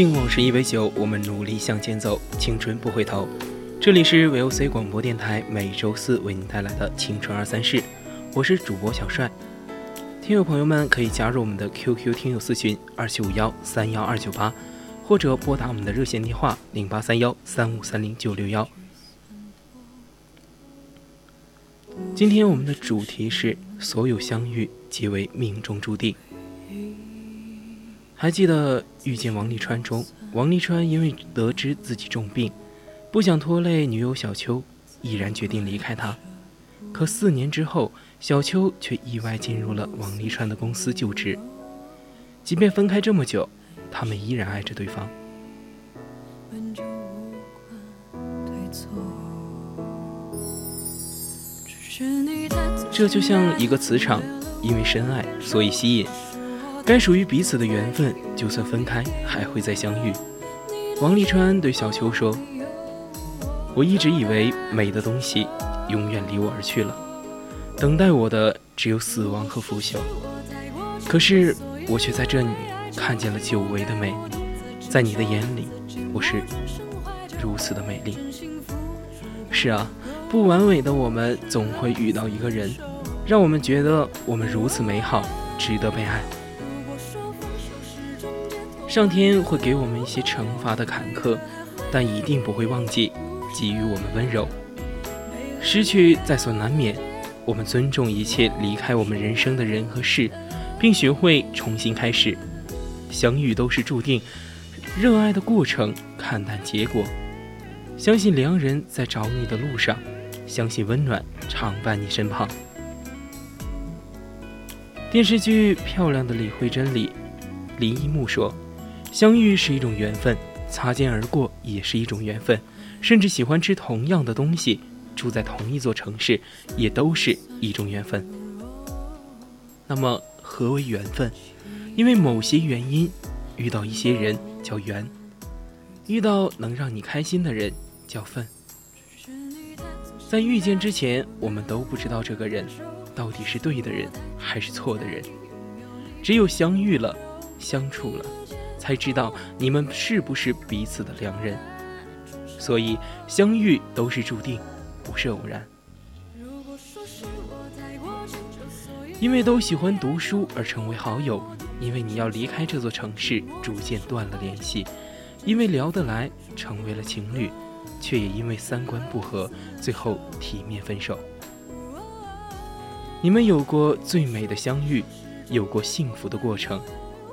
敬往事一杯酒，我们努力向前走，青春不回头。这里是 VOC 广播电台，每周四为您带来的青春二三事，我是主播小帅。听友朋友们可以加入我们的 QQ 听友私群二七五幺三幺二九八，或者拨打我们的热线电话零八三幺三五三零九六幺。今天我们的主题是所有相遇皆为命中注定。还记得《遇见王沥川》中，王沥川因为得知自己重病，不想拖累女友小秋，毅然决定离开他。可四年之后，小秋却意外进入了王沥川的公司就职。即便分开这么久，他们依然爱着对方。这就像一个磁场，因为深爱，所以吸引。该属于彼此的缘分，就算分开，还会再相遇。王沥川对小秋说：“我一直以为美的东西永远离我而去了，等待我的只有死亡和腐朽。可是我却在这里看见了久违的美，在你的眼里，我是如此的美丽。是啊，不完美的我们总会遇到一个人，让我们觉得我们如此美好，值得被爱。”上天会给我们一些惩罚的坎坷，但一定不会忘记给予我们温柔。失去在所难免，我们尊重一切离开我们人生的人和事，并学会重新开始。相遇都是注定，热爱的过程，看淡结果。相信良人在找你的路上，相信温暖常伴你身旁。电视剧《漂亮的李慧珍》里，林一木说。相遇是一种缘分，擦肩而过也是一种缘分，甚至喜欢吃同样的东西，住在同一座城市，也都是一种缘分。那么，何为缘分？因为某些原因，遇到一些人叫缘，遇到能让你开心的人叫份。在遇见之前，我们都不知道这个人到底是对的人还是错的人，只有相遇了，相处了。才知道你们是不是彼此的良人，所以相遇都是注定，不是偶然。因为都喜欢读书而成为好友，因为你要离开这座城市，逐渐断了联系，因为聊得来成为了情侣，却也因为三观不合，最后体面分手。你们有过最美的相遇，有过幸福的过程。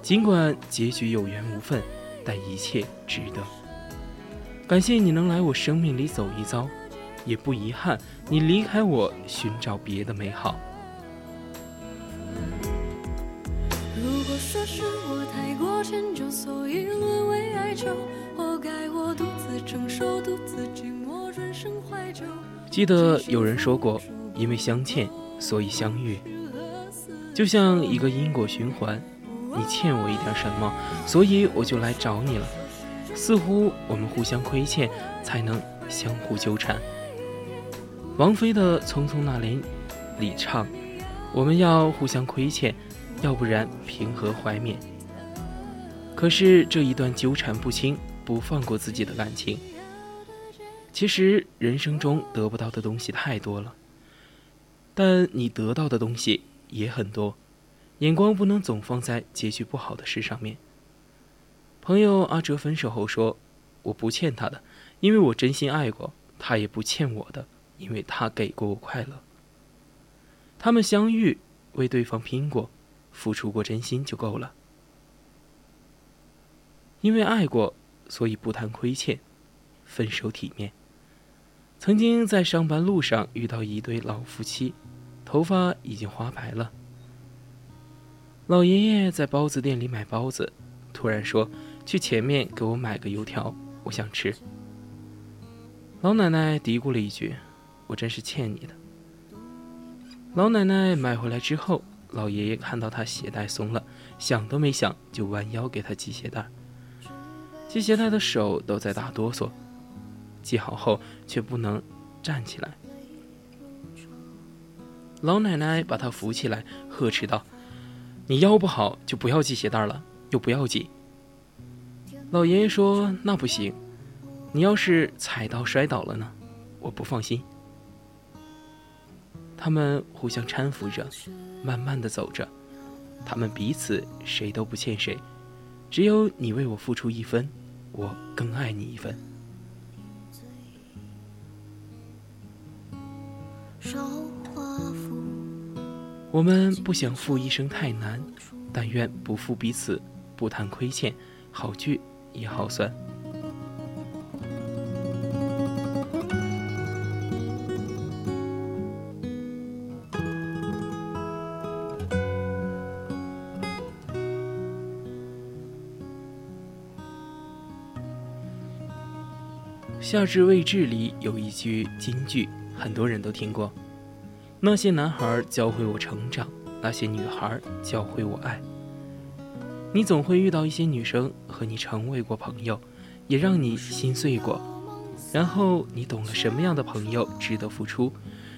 尽管结局有缘无分，但一切值得。感谢你能来我生命里走一遭，也不遗憾你离开我寻找别的美好。如果说是我太过迁就，所以沦为活该我独自承受，独自寂寞，转身怀旧。记得有人说过，因为相欠，所以相遇，就像一个因果循环。你欠我一点什么，所以我就来找你了。似乎我们互相亏欠，才能相互纠缠。王菲的《匆匆那年》里唱：“我们要互相亏欠，要不然平和怀缅。”可是这一段纠缠不清、不放过自己的感情，其实人生中得不到的东西太多了，但你得到的东西也很多，眼光不能总放在结局不好的事上面。朋友阿哲分手后说：“我不欠他的，因为我真心爱过；他也不欠我的，因为他给过我快乐。他们相遇，为对方拼过，付出过真心就够了。因为爱过，所以不谈亏欠，分手体面。”曾经在上班路上遇到一对老夫妻，头发已经花白了。老爷爷在包子店里买包子，突然说：“去前面给我买个油条，我想吃。”老奶奶嘀咕了一句：“我真是欠你的。”老奶奶买回来之后，老爷爷看到她鞋带松了，想都没想就弯腰给她系鞋带。系鞋带的手都在打哆嗦。系好后，却不能站起来。老奶奶把他扶起来，呵斥道：“你腰不好，就不要系鞋带了，又不要紧。”老爷爷说：“那不行，你要是踩到摔倒了呢？我不放心。”他们互相搀扶着，慢慢的走着。他们彼此谁都不欠谁，只有你为我付出一分，我更爱你一分。我们不想负一生太难，但愿不负彼此，不谈亏欠，好聚也好散。夏至未至里有一句金句。很多人都听过，那些男孩教会我成长，那些女孩教会我爱。你总会遇到一些女生和你成为过朋友，也让你心碎过。然后你懂了什么样的朋友值得付出，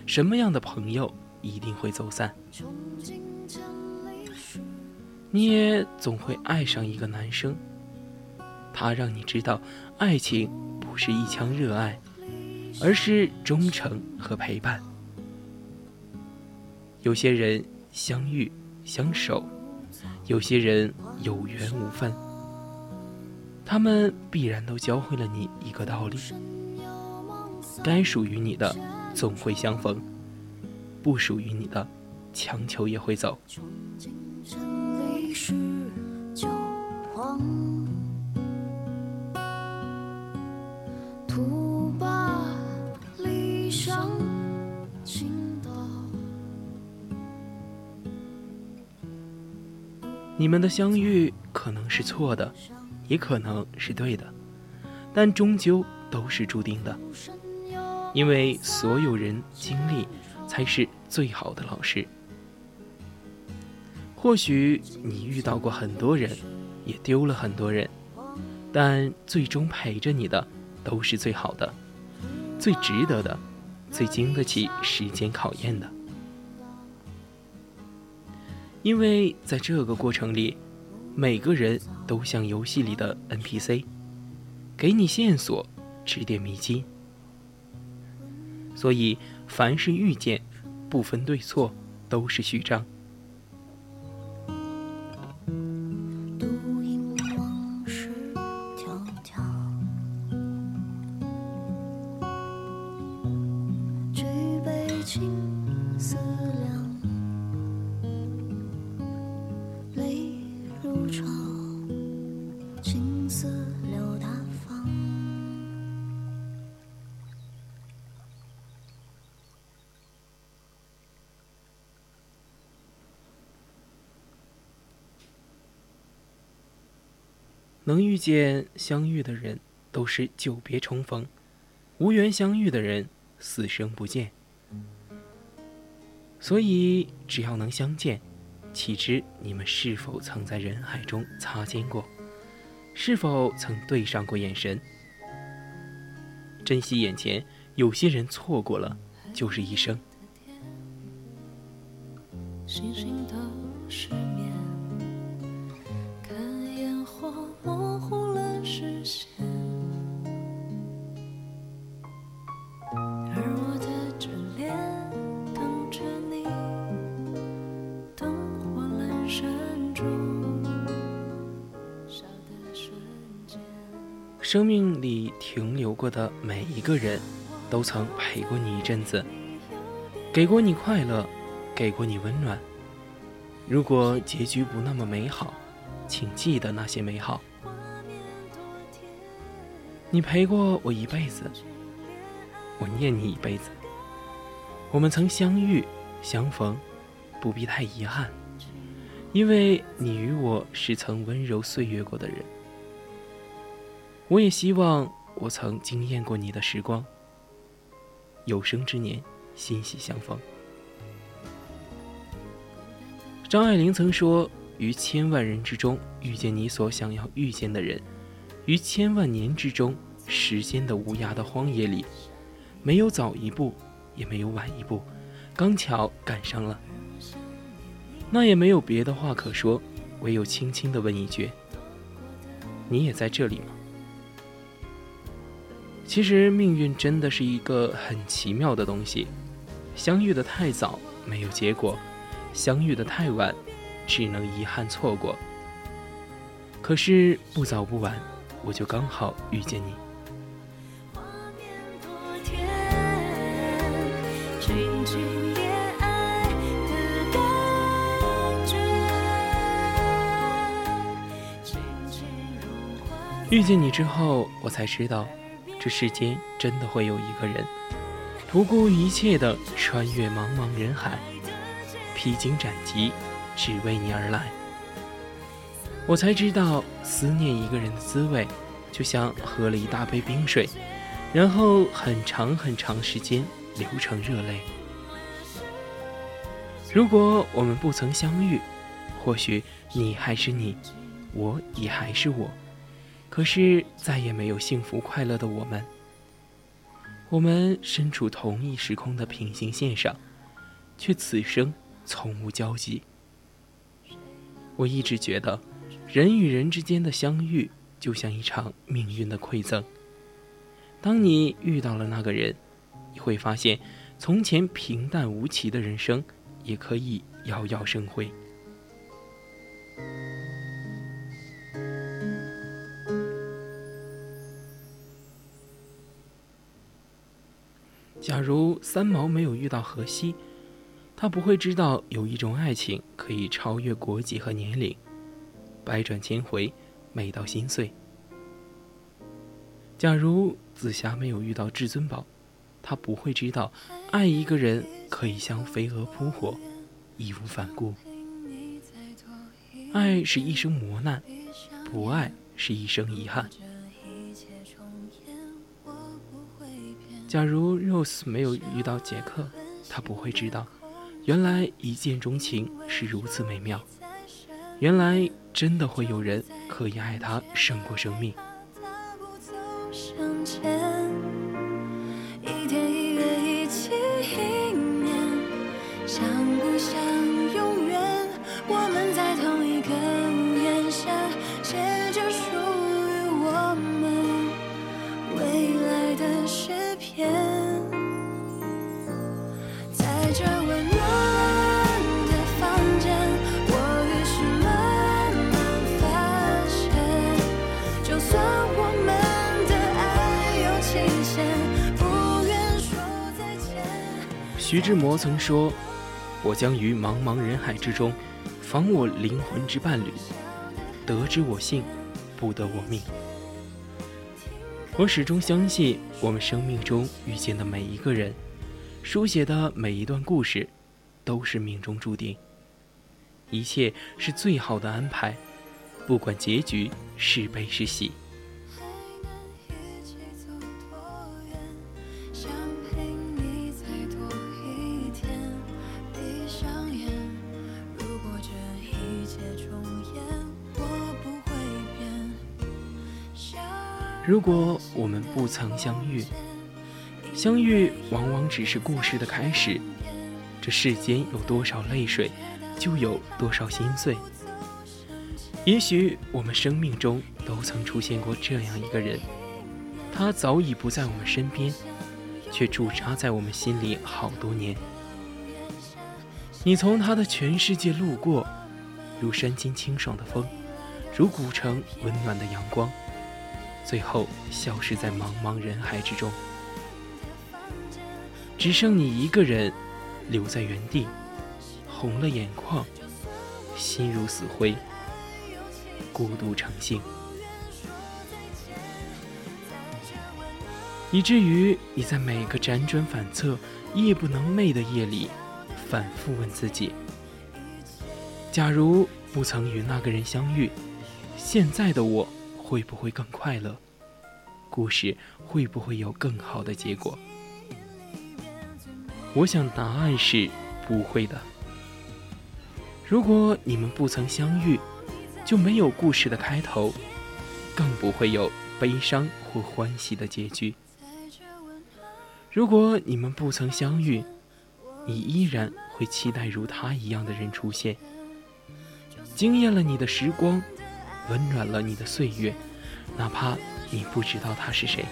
什么样的朋友一定会走散。你也总会爱上一个男生，他让你知道，爱情不是一腔热爱。而是忠诚和陪伴。有些人相遇相守，有些人有缘无分。他们必然都教会了你一个道理：该属于你的总会相逢，不属于你的强求也会走。你们的相遇可能是错的，也可能是对的，但终究都是注定的。因为所有人经历，才是最好的老师。或许你遇到过很多人，也丢了很多人，但最终陪着你的，都是最好的、最值得的、最经得起时间考验的。因为在这个过程里，每个人都像游戏里的 NPC，给你线索，指点迷津。所以，凡是遇见，不分对错，都是序章。能遇见相遇的人，都是久别重逢；无缘相遇的人，死生不见。所以，只要能相见，岂知你们是否曾在人海中擦肩过？是否曾对上过眼神？珍惜眼前，有些人错过了，就是一生。星星生命里停留过的每一个人，都曾陪过你一阵子，给过你快乐，给过你温暖。如果结局不那么美好，请记得那些美好。你陪过我一辈子，我念你一辈子。我们曾相遇相逢，不必太遗憾，因为你与我是曾温柔岁月过的人。我也希望我曾惊艳过你的时光。有生之年，欣喜相逢。张爱玲曾说：“于千万人之中遇见你所想要遇见的人，于千万年之中，时间的无涯的荒野里，没有早一步。”也没有晚一步，刚巧赶上了。那也没有别的话可说，唯有轻轻地问一句：“你也在这里吗？”其实命运真的是一个很奇妙的东西，相遇的太早没有结果，相遇的太晚，只能遗憾错过。可是不早不晚，我就刚好遇见你。遇见你之后，我才知道，这世间真的会有一个人，不顾一切的穿越茫茫人海，披荆斩棘，只为你而来。我才知道，思念一个人的滋味，就像喝了一大杯冰水，然后很长很长时间流成热泪。如果我们不曾相遇，或许你还是你，我也还是我。可是再也没有幸福快乐的我们，我们身处同一时空的平行线上，却此生从无交集。我一直觉得，人与人之间的相遇就像一场命运的馈赠。当你遇到了那个人，你会发现，从前平淡无奇的人生，也可以遥遥生辉。假如三毛没有遇到荷西，他不会知道有一种爱情可以超越国籍和年龄，百转千回，美到心碎。假如紫霞没有遇到至尊宝，他不会知道爱一个人可以像飞蛾扑火，义无反顾。爱是一生磨难，不爱是一生遗憾。假如 Rose 没有遇到杰克，她不会知道，原来一见钟情是如此美妙。原来真的会有人可以爱她胜过生命。徐志摩曾说：“我将于茫茫人海之中，访我灵魂之伴侣，得之我幸，不得我命。”我始终相信，我们生命中遇见的每一个人，书写的每一段故事，都是命中注定。一切是最好的安排，不管结局是悲是喜。如果我们不曾相遇，相遇往往只是故事的开始。这世间有多少泪水，就有多少心碎。也许我们生命中都曾出现过这样一个人，他早已不在我们身边，却驻扎在我们心里好多年。你从他的全世界路过，如山间清爽的风，如古城温暖的阳光。最后消失在茫茫人海之中，只剩你一个人留在原地，红了眼眶，心如死灰，孤独成性。以至于你在每个辗转反侧、夜不能寐的夜里，反复问自己：假如不曾与那个人相遇，现在的我会不会更快乐？故事会不会有更好的结果？我想答案是不会的。如果你们不曾相遇，就没有故事的开头，更不会有悲伤或欢喜的结局。如果你们不曾相遇，你依然会期待如他一样的人出现，惊艳了你的时光，温暖了你的岁月，哪怕你不知道他是谁。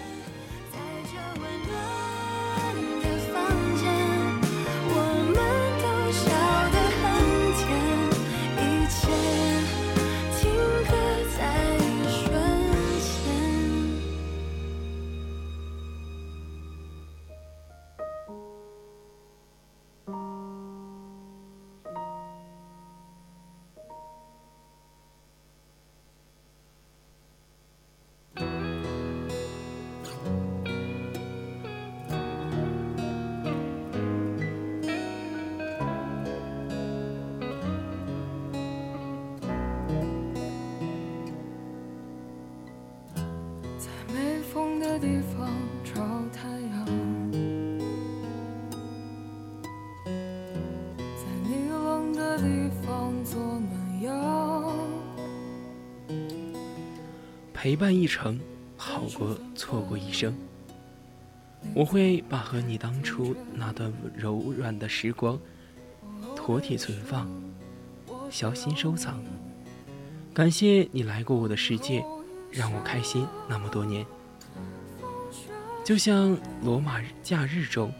陪伴一程，好过错过一生。我会把和你当初那段柔软的时光，妥帖存放，小心收藏。感谢你来过我的世界，让我开心那么多年。就像罗马假日中，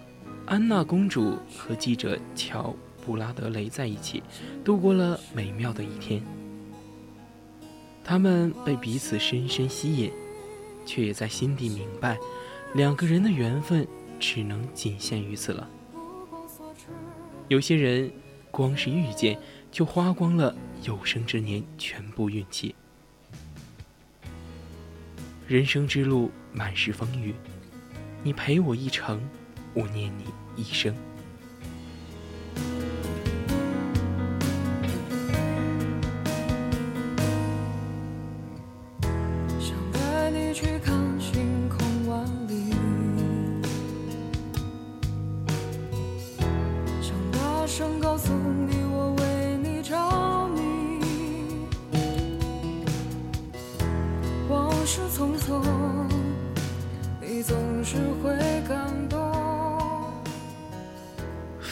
安娜公主和记者乔布拉德雷在一起，度过了美妙的一天。他们被彼此深深吸引，却也在心底明白，两个人的缘分只能仅限于此了。有些人，光是遇见就花光了有生之年全部运气。人生之路满是风雨，你陪我一程，我念你一生。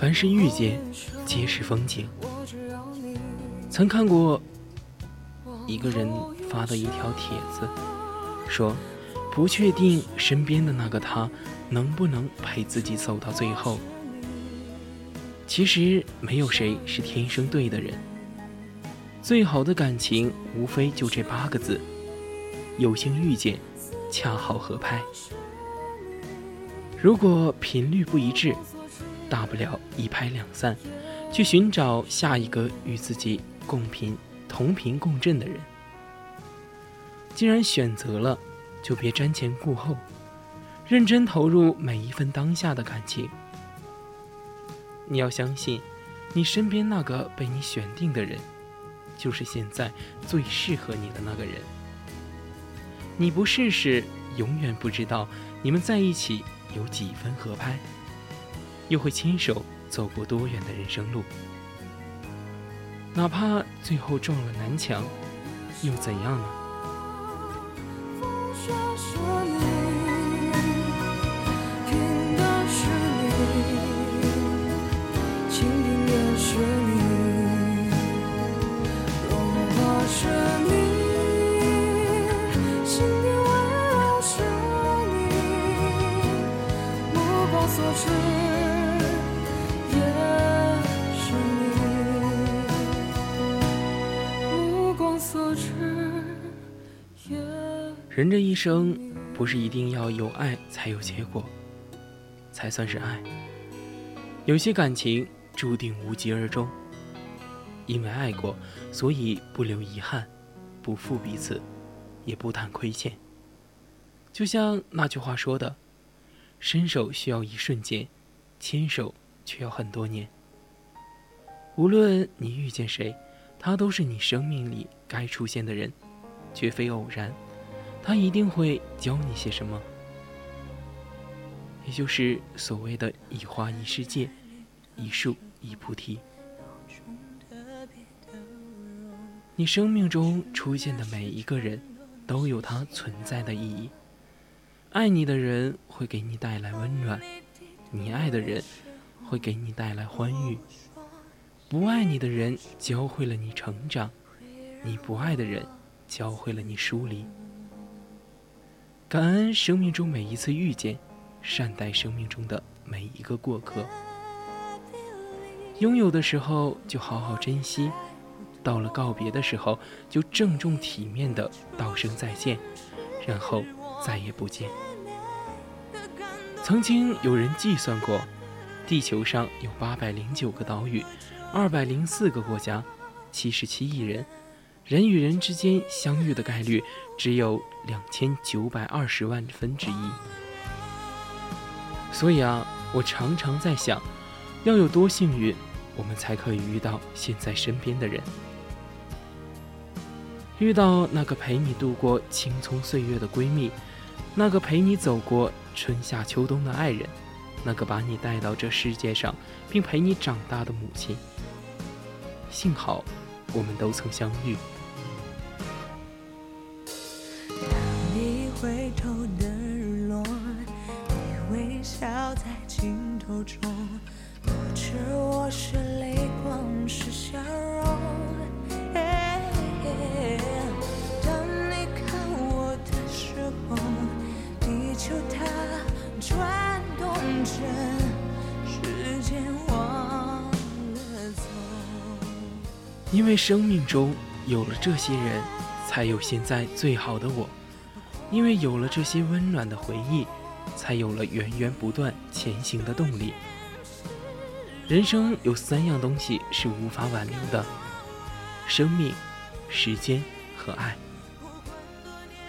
凡是遇见，皆是风景。曾看过一个人发的一条帖子，说不确定身边的那个他能不能陪自己走到最后。其实没有谁是天生对的人，最好的感情无非就这八个字：有幸遇见，恰好合拍。如果频率不一致。大不了一拍两散，去寻找下一个与自己共频、同频共振的人。既然选择了，就别瞻前顾后，认真投入每一份当下的感情。你要相信，你身边那个被你选定的人，就是现在最适合你的那个人。你不试试，永远不知道你们在一起有几分合拍。又会亲手走过多远的人生路？哪怕最后撞了南墙，又怎样呢？人这一生，不是一定要有爱才有结果，才算是爱。有些感情注定无疾而终，因为爱过，所以不留遗憾，不负彼此，也不谈亏欠。就像那句话说的：“伸手需要一瞬间，牵手却要很多年。”无论你遇见谁，他都是你生命里该出现的人，绝非偶然。他一定会教你些什么，也就是所谓的“一花一世界，一树一菩提”。你生命中出现的每一个人，都有他存在的意义。爱你的人会给你带来温暖，你爱的人会给你带来欢愉。不爱你的人教会了你成长，你不爱的人教会了你疏离。感恩生命中每一次遇见，善待生命中的每一个过客。拥有的时候就好好珍惜，到了告别的时候就郑重体面的道声再见，然后再也不见。曾经有人计算过，地球上有八百零九个岛屿，二百零四个国家，七十七亿人。人与人之间相遇的概率只有两千九百二十万分之一，所以啊，我常常在想，要有多幸运，我们才可以遇到现在身边的人，遇到那个陪你度过青葱岁月的闺蜜，那个陪你走过春夏秋冬的爱人，那个把你带到这世界上并陪你长大的母亲。幸好，我们都曾相遇。因为生命中有了这些人，才有现在最好的我。因为有了这些温暖的回忆，才有了源源不断前行的动力。人生有三样东西是无法挽留的：生命、时间和爱。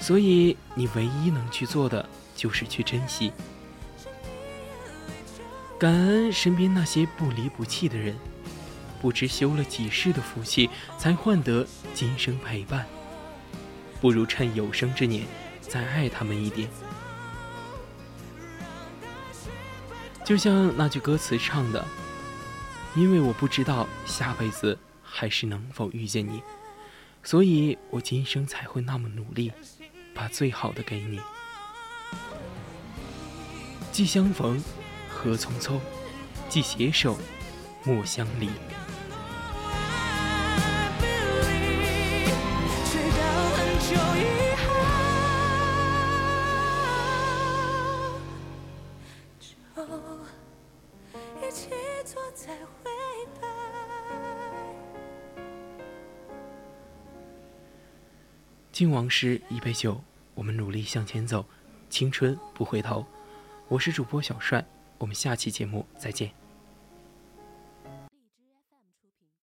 所以，你唯一能去做的就是去珍惜、感恩身边那些不离不弃的人。不知修了几世的福气，才换得今生陪伴。不如趁有生之年。再爱他们一点，就像那句歌词唱的：“因为我不知道下辈子还是能否遇见你，所以我今生才会那么努力，把最好的给你。既相逢，何匆匆；既携手，莫相离。”敬往事一杯酒，我们努力向前走，青春不回头。我是主播小帅，我们下期节目再见。